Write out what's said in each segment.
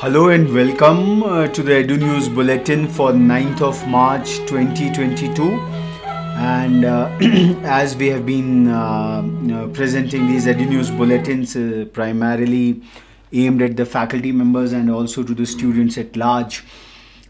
Hello and welcome uh, to the Edu News Bulletin for 9th of March 2022. And uh, as we have been uh, presenting these Edu News Bulletins uh, primarily aimed at the faculty members and also to the students at large,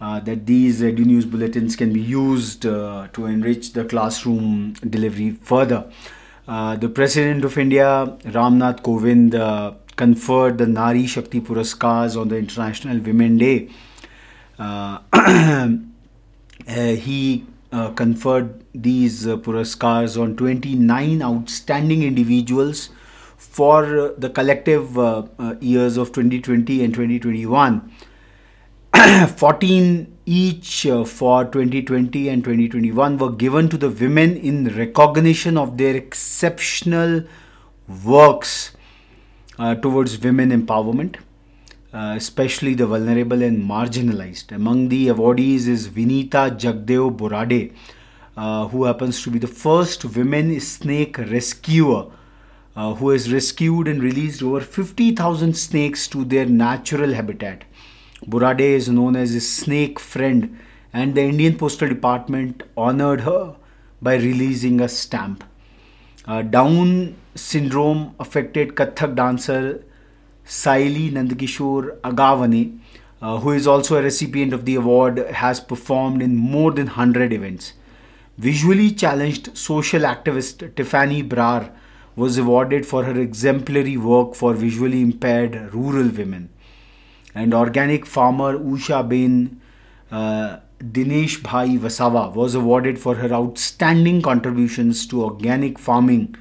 uh, that these Edu News Bulletins can be used to enrich the classroom delivery further. the President of India, Ramnath Kovind, conferred the Nari Shakti Puraskars on the International Women Day. Uh, uh, he uh, conferred these uh, Puraskars on 29 outstanding individuals for uh, the collective uh, years of 2020 and 2021. 14 each for 2020 and 2021 were given to the women in recognition of their exceptional works uh, towards women empowerment, uh, especially the vulnerable and marginalized. Among the awardees is Vinita Jagdeo Borade, uh, who happens to be the first women snake rescuer. Uh, who has rescued and released over 50,000 snakes to their natural habitat. Borade is known as a snake friend, and the Indian Postal Department honored her by releasing a stamp. Uh, Down syndrome affected Kathak dancer Saili Nandakishore Agavane, uh, who is also a recipient of the award, has performed in more than 100 events. Visually challenged social activist Tiffany Brar was awarded for her exemplary work for visually impaired rural women. And organic farmer Ushaben uh, Dinesh Bhai Vasava was awarded for her outstanding contributions to organic farming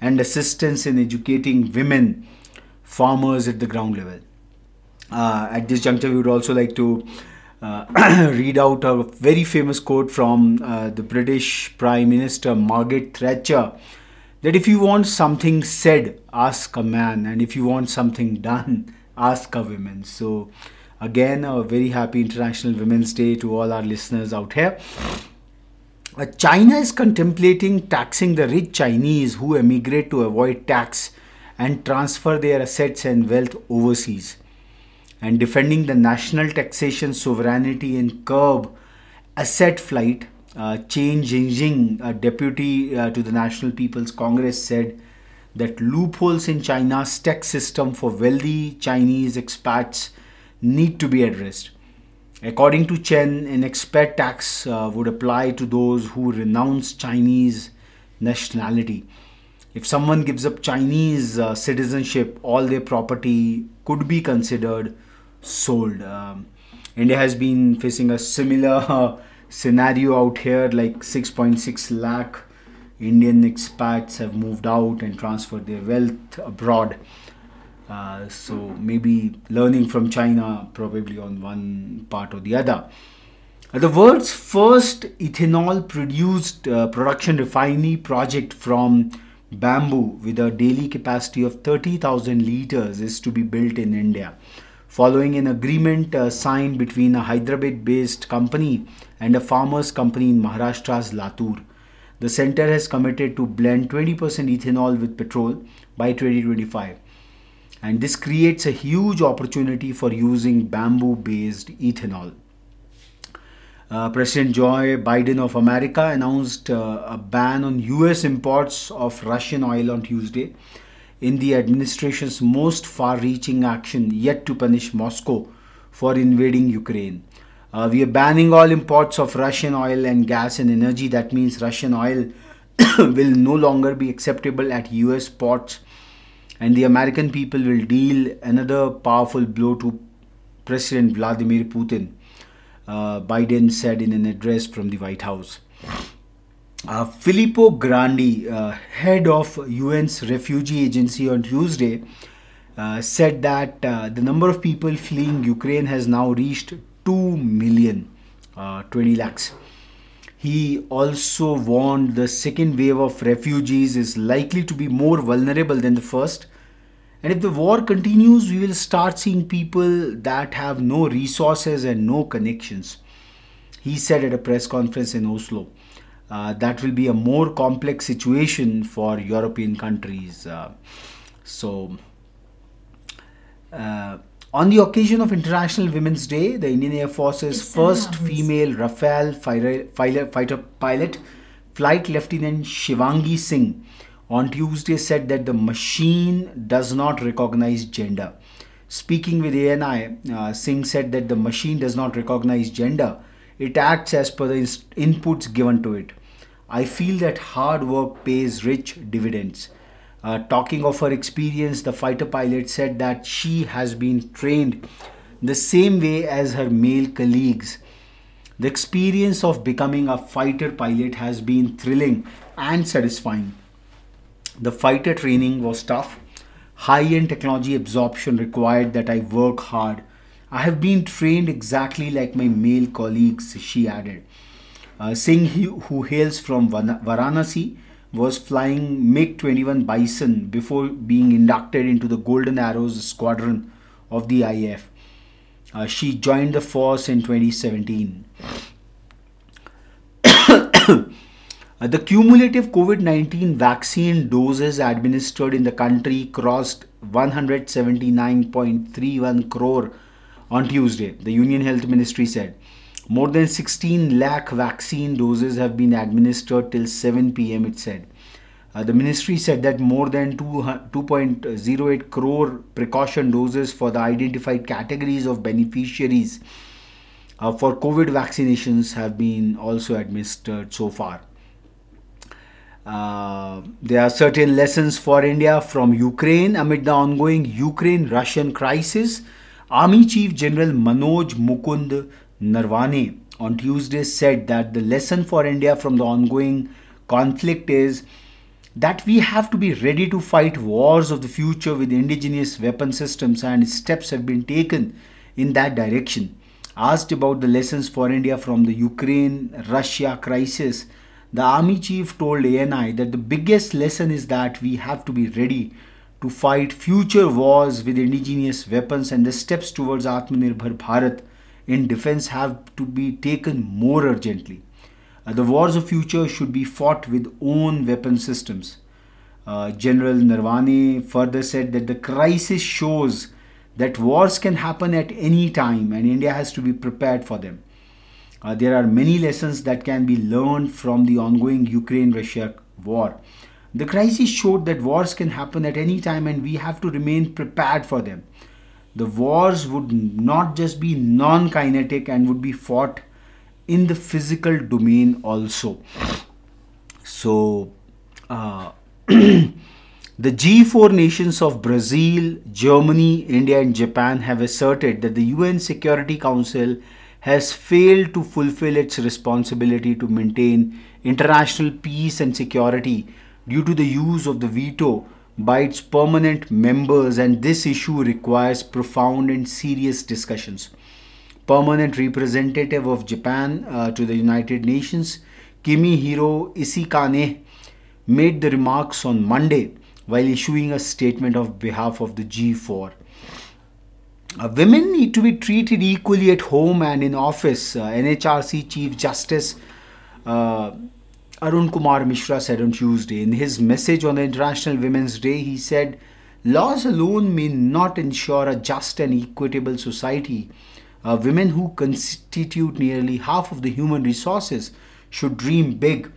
and assistance in educating women farmers at the ground level. Uh, at this juncture, we would also like to uh, read out a very famous quote from uh, the British Prime Minister Margaret Thatcher that if you want something said, ask a man, and if you want something done, ask a woman. So, again, a very happy International Women's Day to all our listeners out here. Uh, China is contemplating taxing the rich Chinese who emigrate to avoid tax and transfer their assets and wealth overseas, and defending the national taxation sovereignty and curb asset flight. Uh, Chen Jingjing, a deputy uh, to the National People's Congress, said that loopholes in China's tax system for wealthy Chinese expats need to be addressed. According to Chen, an expat tax uh, would apply to those who renounce Chinese nationality. If someone gives up Chinese uh, citizenship, all their property could be considered sold. Um, India has been facing a similar uh, scenario out here, like 6.6 lakh Indian expats have moved out and transferred their wealth abroad. Uh, so maybe learning from China probably on one part or the other. Uh, the world's first ethanol produced uh, production refinery project from bamboo with a daily capacity of 30,000 liters is to be built in India. Following an agreement uh, signed between a Hyderabad based company and a farmers' company in Maharashtra's Latur. The center has committed to blend 20% ethanol with petrol by 2025 and this creates a huge opportunity for using bamboo based ethanol. Uh, President Joe Biden of America announced uh, a ban on US imports of Russian oil on Tuesday in the administration's most far reaching action yet to punish Moscow for invading Ukraine. Uh, we are banning all imports of Russian oil and gas and energy. That means Russian oil will no longer be acceptable at US ports and the American people will deal another powerful blow to President Vladimir Putin, uh, Biden said in an address from the White House. Uh, Filippo Grandi, uh, head of UN's refugee agency on Tuesday, uh, said that uh, the number of people fleeing Ukraine has now reached 2 million, uh, 20 lakhs. He also warned the second wave of refugees is likely to be more vulnerable than the first. And if the war continues, we will start seeing people that have no resources and no connections. He said at a press conference in Oslo. Uh, that will be a more complex situation for European countries. Uh, so, uh, On the occasion of International Women's Day, the Indian Air Force's first female Rafale fighter pilot, Flight Lieutenant Shivangi Singh, on Tuesday said that the machine does not recognize gender. Speaking with ANI, uh, Singh said that the machine does not recognize gender. It acts as per the inputs given to it. I feel that hard work pays rich dividends. Uh, talking of her experience, the fighter pilot said that she has been trained the same way as her male colleagues. The experience of becoming a fighter pilot has been thrilling and satisfying. The fighter training was tough. High end technology absorption required that I work hard. I have been trained exactly like my male colleagues, she added. Uh, Singh, who hails from Varanasi, was flying MiG 21 Bison before being inducted into the Golden Arrows Squadron of the IAF. Uh, she joined the force in 2017. Uh, the cumulative COVID 19 vaccine doses administered in the country crossed 179.31 crore on Tuesday, the Union Health Ministry said. More than 16 lakh vaccine doses have been administered till 7 pm, it said. Uh, the ministry said that more than 2.08 crore precaution doses for the identified categories of beneficiaries uh, for COVID vaccinations have been also administered so far. Uh, there are certain lessons for India from Ukraine amid the ongoing Ukraine Russian crisis. Army Chief General Manoj Mukund Naravane on Tuesday said that the lesson for India from the ongoing conflict is that we have to be ready to fight wars of the future with indigenous weapon systems, and steps have been taken in that direction. Asked about the lessons for India from the Ukraine Russia crisis, the army chief told ANI that the biggest lesson is that we have to be ready to fight future wars with indigenous weapons, and the steps towards Atmanirbhar Bharat in defense have to be taken more urgently. Uh, the wars of future should be fought with own weapon systems. Uh, General Naravane further said that the crisis shows that wars can happen at any time and India has to be prepared for them. Uh, there are many lessons that can be learned from the ongoing Ukraine Russia war. The crisis showed that wars can happen at any time and we have to remain prepared for them the wars would not just be non kinetic and would be fought in the physical domain also. So, uh, the G4 nations of Brazil, Germany, India, and Japan have asserted that the UN Security Council has failed to fulfill its responsibility to maintain international peace and security due to the use of the veto by its permanent members, and this issue requires profound and serious discussions. Permanent representative of Japan uh, to the United Nations, Kimihiro Ishikane, made the remarks on Monday while issuing a statement on behalf of the G4. Uh, women need to be treated equally at home and in office. Uh, NHRC Chief Justice uh, Arun Kumar Mishra said on Tuesday. In his message on the International Women's Day, he said, Laws alone may not ensure a just and equitable society. Uh, women who constitute nearly half of the human resources should dream big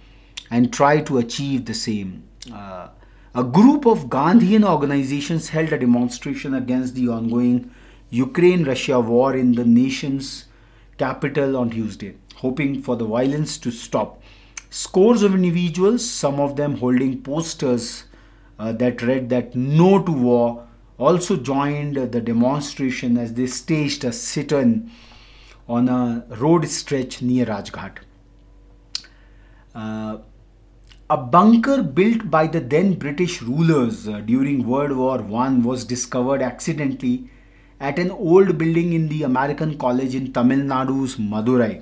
and try to achieve the same. Uh, a group of Gandhian organizations held a demonstration against the ongoing Ukraine Russia war in the nation's capital on Tuesday, hoping for the violence to stop. Scores of individuals, some of them holding posters uh, that read that no to war, also joined the demonstration as they staged a sit in on a road stretch near Rajghat. Uh, a bunker built by the then British rulers uh, during World War I was discovered accidentally at an old building in the American College in Tamil Nadu's Madurai.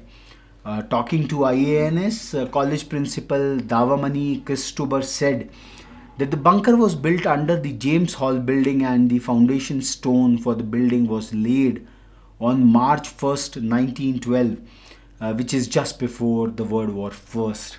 Uh, talking to IANS, uh, college principal Davamani Christober said that the bunker was built under the James Hall building and the foundation stone for the building was laid on March 1st, 1912, uh, which is just before the World War First.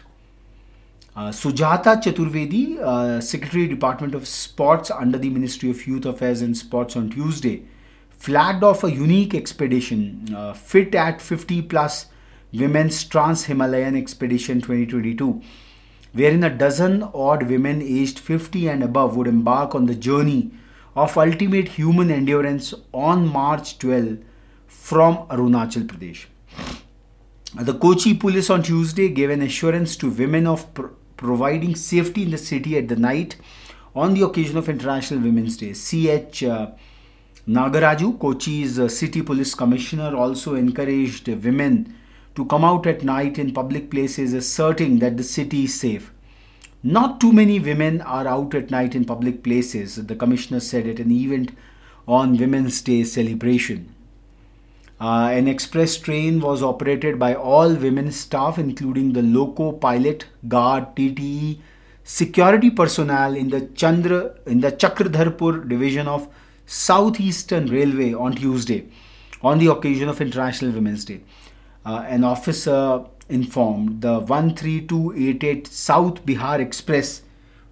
Uh, Sujata Chaturvedi, uh, Secretary Department of Sports under the Ministry of Youth Affairs and Sports on Tuesday, flagged off a unique expedition, Fit at 50 Plus Women's Trans Himalayan Expedition 2022, wherein a dozen odd women aged 50 and above would embark on the journey of ultimate human endurance on March 12 from Arunachal Pradesh. The Kochi police on Tuesday gave an assurance to women of pr- providing safety in the city at the night on the occasion of International Women's Day. CH uh, Nagaraju, Kochi's uh, city police commissioner, also encouraged women to come out at night in public places, asserting that the city is safe. Not too many women are out at night in public places, the commissioner said at an event on Women's Day celebration. Uh, an express train was operated by all women staff, including the loco pilot, guard, TTE, security personnel in the Chandra in the Chakradharpur division of Southeastern Railway on Tuesday, on the occasion of International Women's Day. Uh, an officer informed the 13288 South Bihar Express,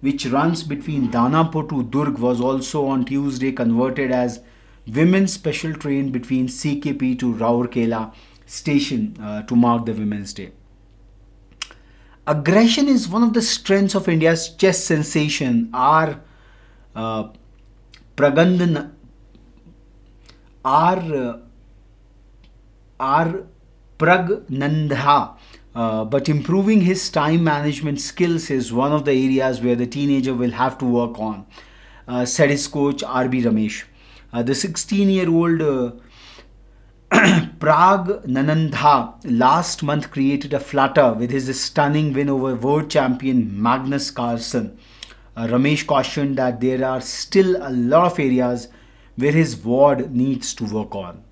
which runs between Danapur to Durg, was also on Tuesday converted as women's special train between CKP to Rourkela station uh, to mark the Women's Day. Aggression is one of the strengths of India's chess sensation. R. Uh, R. Uh, R. Praggnanandhaa. Uh, but improving his time management skills is one of the areas where the teenager will have to work on, uh, said his coach RB Ramesh. Uh, the 16 year old uh, Praggnanandhaa last month created a flutter with his stunning win over world champion Magnus Carlsen. Uh, Ramesh cautioned that there are still a lot of areas where his ward needs to work on.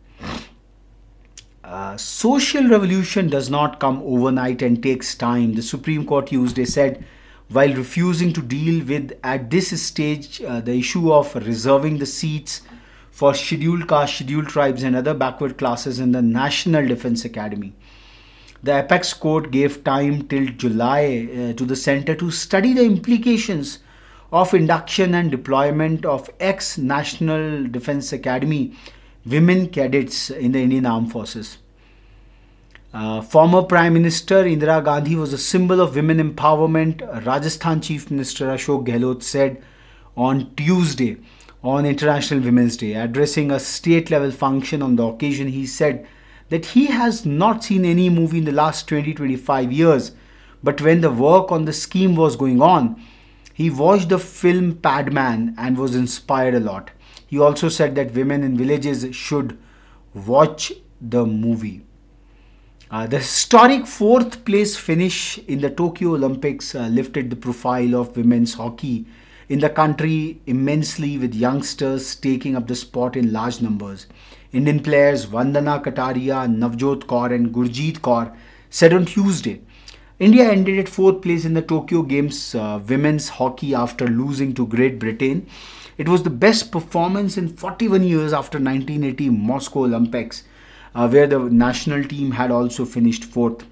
Uh, social revolution does not come overnight and takes time, the Supreme Court Tuesday said while refusing to deal with at this stage uh, the issue of reserving the seats for scheduled caste, scheduled tribes, and other backward classes in the National Defense Academy. The Apex Court gave time till July uh, to the center to study the implications of induction and deployment of ex National Defense Academy women cadets in the Indian Armed Forces. Uh, former Prime Minister Indira Gandhi was a symbol of women empowerment, Rajasthan Chief Minister Ashok Gehlot said on Tuesday on International Women's Day. Addressing a state level function on the occasion, he said that he has not seen any movie in the last 20 25 years, but when the work on the scheme was going on, he watched the film Padman and was inspired a lot. He also said that women in villages should watch the movie. Uh, the historic fourth place finish in the Tokyo Olympics uh, lifted the profile of women's hockey in the country immensely with youngsters taking up the sport in large numbers. Indian players Vandana Kataria, Navjot Kaur and Gurjeet Kaur said on Tuesday, India ended at fourth place in the Tokyo Games uh, women's hockey after losing to Great Britain. It was the best performance in 41 years after 1980 Moscow Olympics, uh, where the national team had also finished fourth.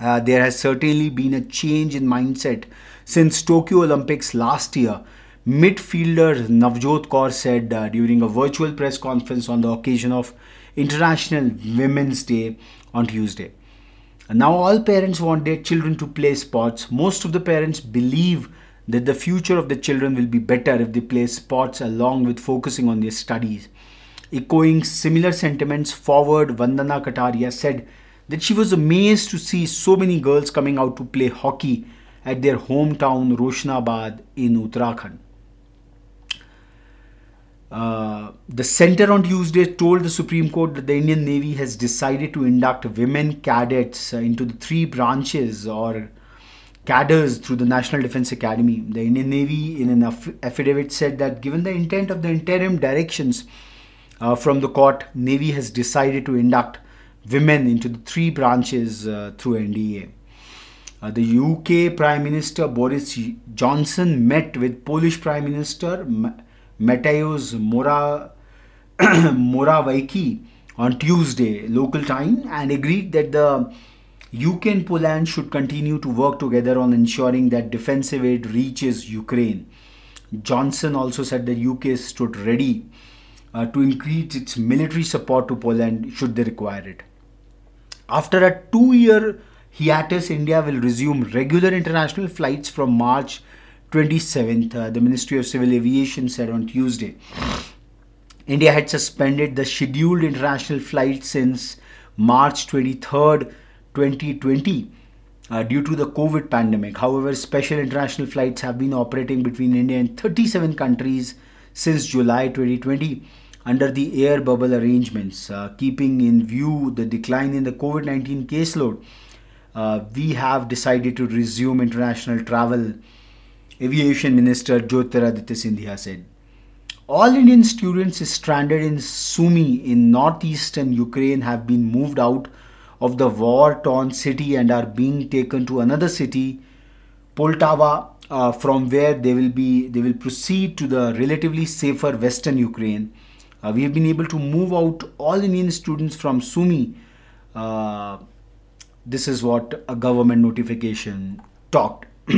Uh, there has certainly been a change in mindset since Tokyo Olympics last year. Midfielder Navjot Kaur said uh, during a virtual press conference on the occasion of International Women's Day on Tuesday. Now, all parents want their children to play sports. Most of the parents believe that the future of the children will be better if they play sports along with focusing on their studies. Echoing similar sentiments, forward Vandana Kataria said that she was amazed to see so many girls coming out to play hockey at their hometown Roshanabad in Uttarakhand. Uh, the center on Tuesday told the Supreme Court that the Indian Navy has decided to induct women cadets into the three branches or cadres through the National Defense Academy. The Indian Navy, in an aff- affidavit, said that given the intent of the interim directions uh, from the court, Navy has decided to induct women into the three branches uh, through NDA. Uh, the UK Prime Minister Boris Johnson met with Polish Prime Minister Mateusz Mora, Morawiecki on Tuesday local time and agreed that the UK and Poland should continue to work together on ensuring that defensive aid reaches Ukraine. Johnson also said the UK stood ready uh, to increase its military support to Poland should they require it. After a two year hiatus, India will resume regular international flights from March 27th, uh, the Ministry of Civil Aviation said on Tuesday. India had suspended the scheduled international flights since March 23rd, 2020. Uh, due to the COVID pandemic. However, special international flights have been operating between India and 37 countries since July 2020 under the air bubble arrangements. Uh, keeping in view the decline in the COVID 19 caseload, uh, we have decided to resume international travel Aviation Minister Jyotiraditya Scindia said. All Indian students stranded in Sumy in northeastern Ukraine have been moved out of the war torn city and are being taken to another city, Poltava, uh, from where they will be they will proceed to the relatively safer western Ukraine. Uh, we have been able to move out all Indian students from Sumy. Uh, this is what a government notification talked.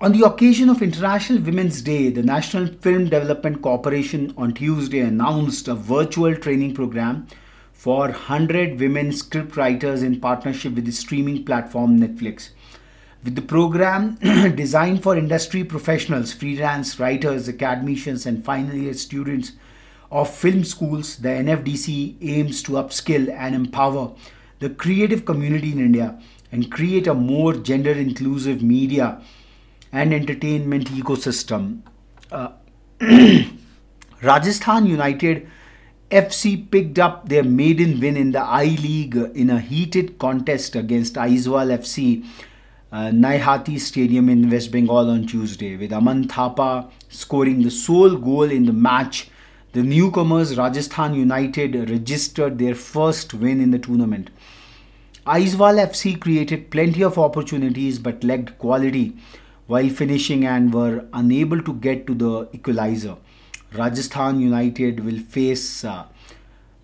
On the occasion of International Women's Day, the National Film Development Corporation on Tuesday announced a virtual training program for 100 women scriptwriters in partnership with the streaming platform Netflix. With the program designed for industry professionals, freelance writers, academicians, and final year students of film schools, the NFDC aims to upskill and empower the creative community in India and create a more gender inclusive media and entertainment ecosystem. Uh, Rajasthan United FC picked up their maiden win in the I League in a heated contest against Aizawl FC uh, Naihati Stadium in West Bengal on Tuesday, with Aman Thapa scoring the sole goal in the match. The newcomers Rajasthan United registered their first win in the tournament. Aizawl FC created plenty of opportunities but lacked quality while finishing and were unable to get to the equalizer. Rajasthan United will face uh,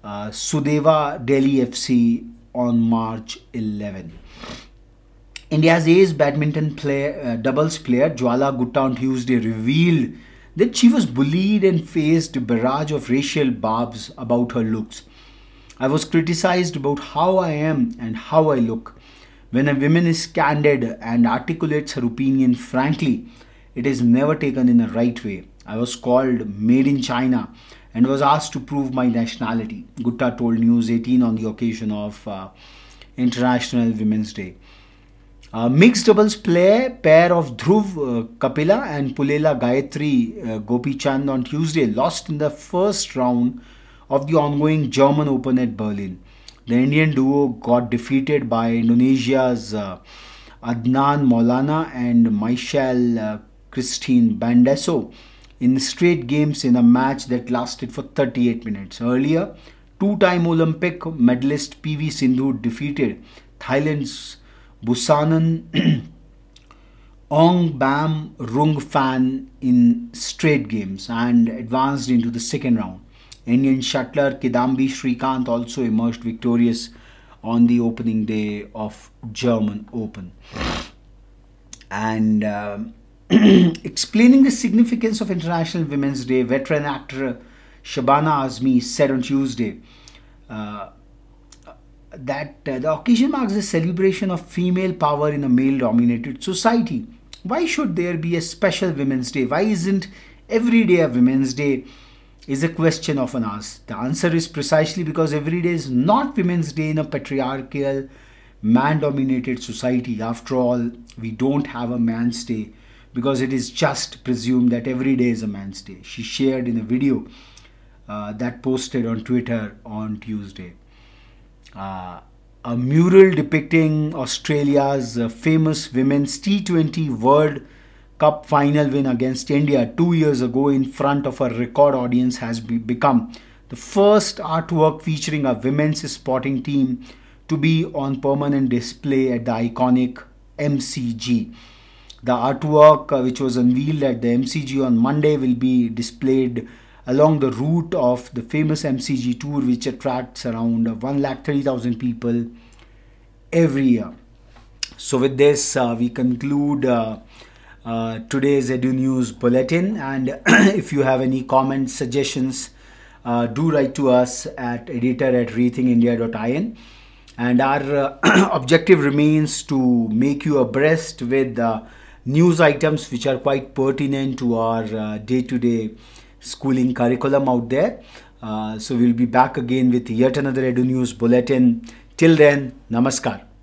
uh, Sudeva Delhi FC on March 11. India's ace badminton player, uh, doubles player Jwala Gutta on Tuesday revealed that she was bullied and faced a barrage of racial barbs about her looks. I was criticized about how I am and how I look. When a woman is candid and articulates her opinion frankly, it is never taken in a right way. I was called made in China and was asked to prove my nationality. Gutta told News 18 on the occasion of uh, International Women's Day. Mixed doubles play pair of Dhruv uh, Kapila and Pullela Gayatri uh, Gopi Chand on Tuesday lost in the first round of the ongoing German Open at Berlin. The Indian duo got defeated by Indonesia's uh, Adnan Maulana and Michelle uh, Christine Bandaso in straight games in a match that lasted for 38 minutes. Earlier, two time Olympic medalist PV Sindhu defeated Thailand's Busanan Ongbamrungphan in straight games and advanced into the second round. Indian shuttler Kidambi Srikanth also emerged victorious on the opening day of German Open. And uh, explaining the significance of International Women's Day, veteran actor Shabana Azmi said on Tuesday uh, that uh, the occasion marks the celebration of female power in a male dominated society. Why should there be a special Women's Day? Why isn't every day a Women's Day? Is a question often asked. The answer is precisely because every day is not Women's Day in a patriarchal, man dominated society. After all, we don't have a man's day because it is just presumed that every day is a man's day. She shared in a video uh, that posted on Twitter on Tuesday. Uh, a mural depicting Australia's uh, famous women's T20 World Cup final win against India two years ago in front of a record audience has be become the first artwork featuring a women's sporting team to be on permanent display at the iconic MCG. The artwork, uh, which was unveiled at the MCG on Monday, will be displayed along the route of the famous MCG tour, which attracts around 1,30,000 people every year. So, with this, uh, we conclude. Uh, uh, today's Edu News Bulletin. And if you have any comments, suggestions, uh, do write to us at editor at rethinkindia.in. And our uh, objective remains to make you abreast with the news items which are quite pertinent to our day to day schooling curriculum out there. Uh, so we'll be back again with yet another Edu News Bulletin. Till then, Namaskar.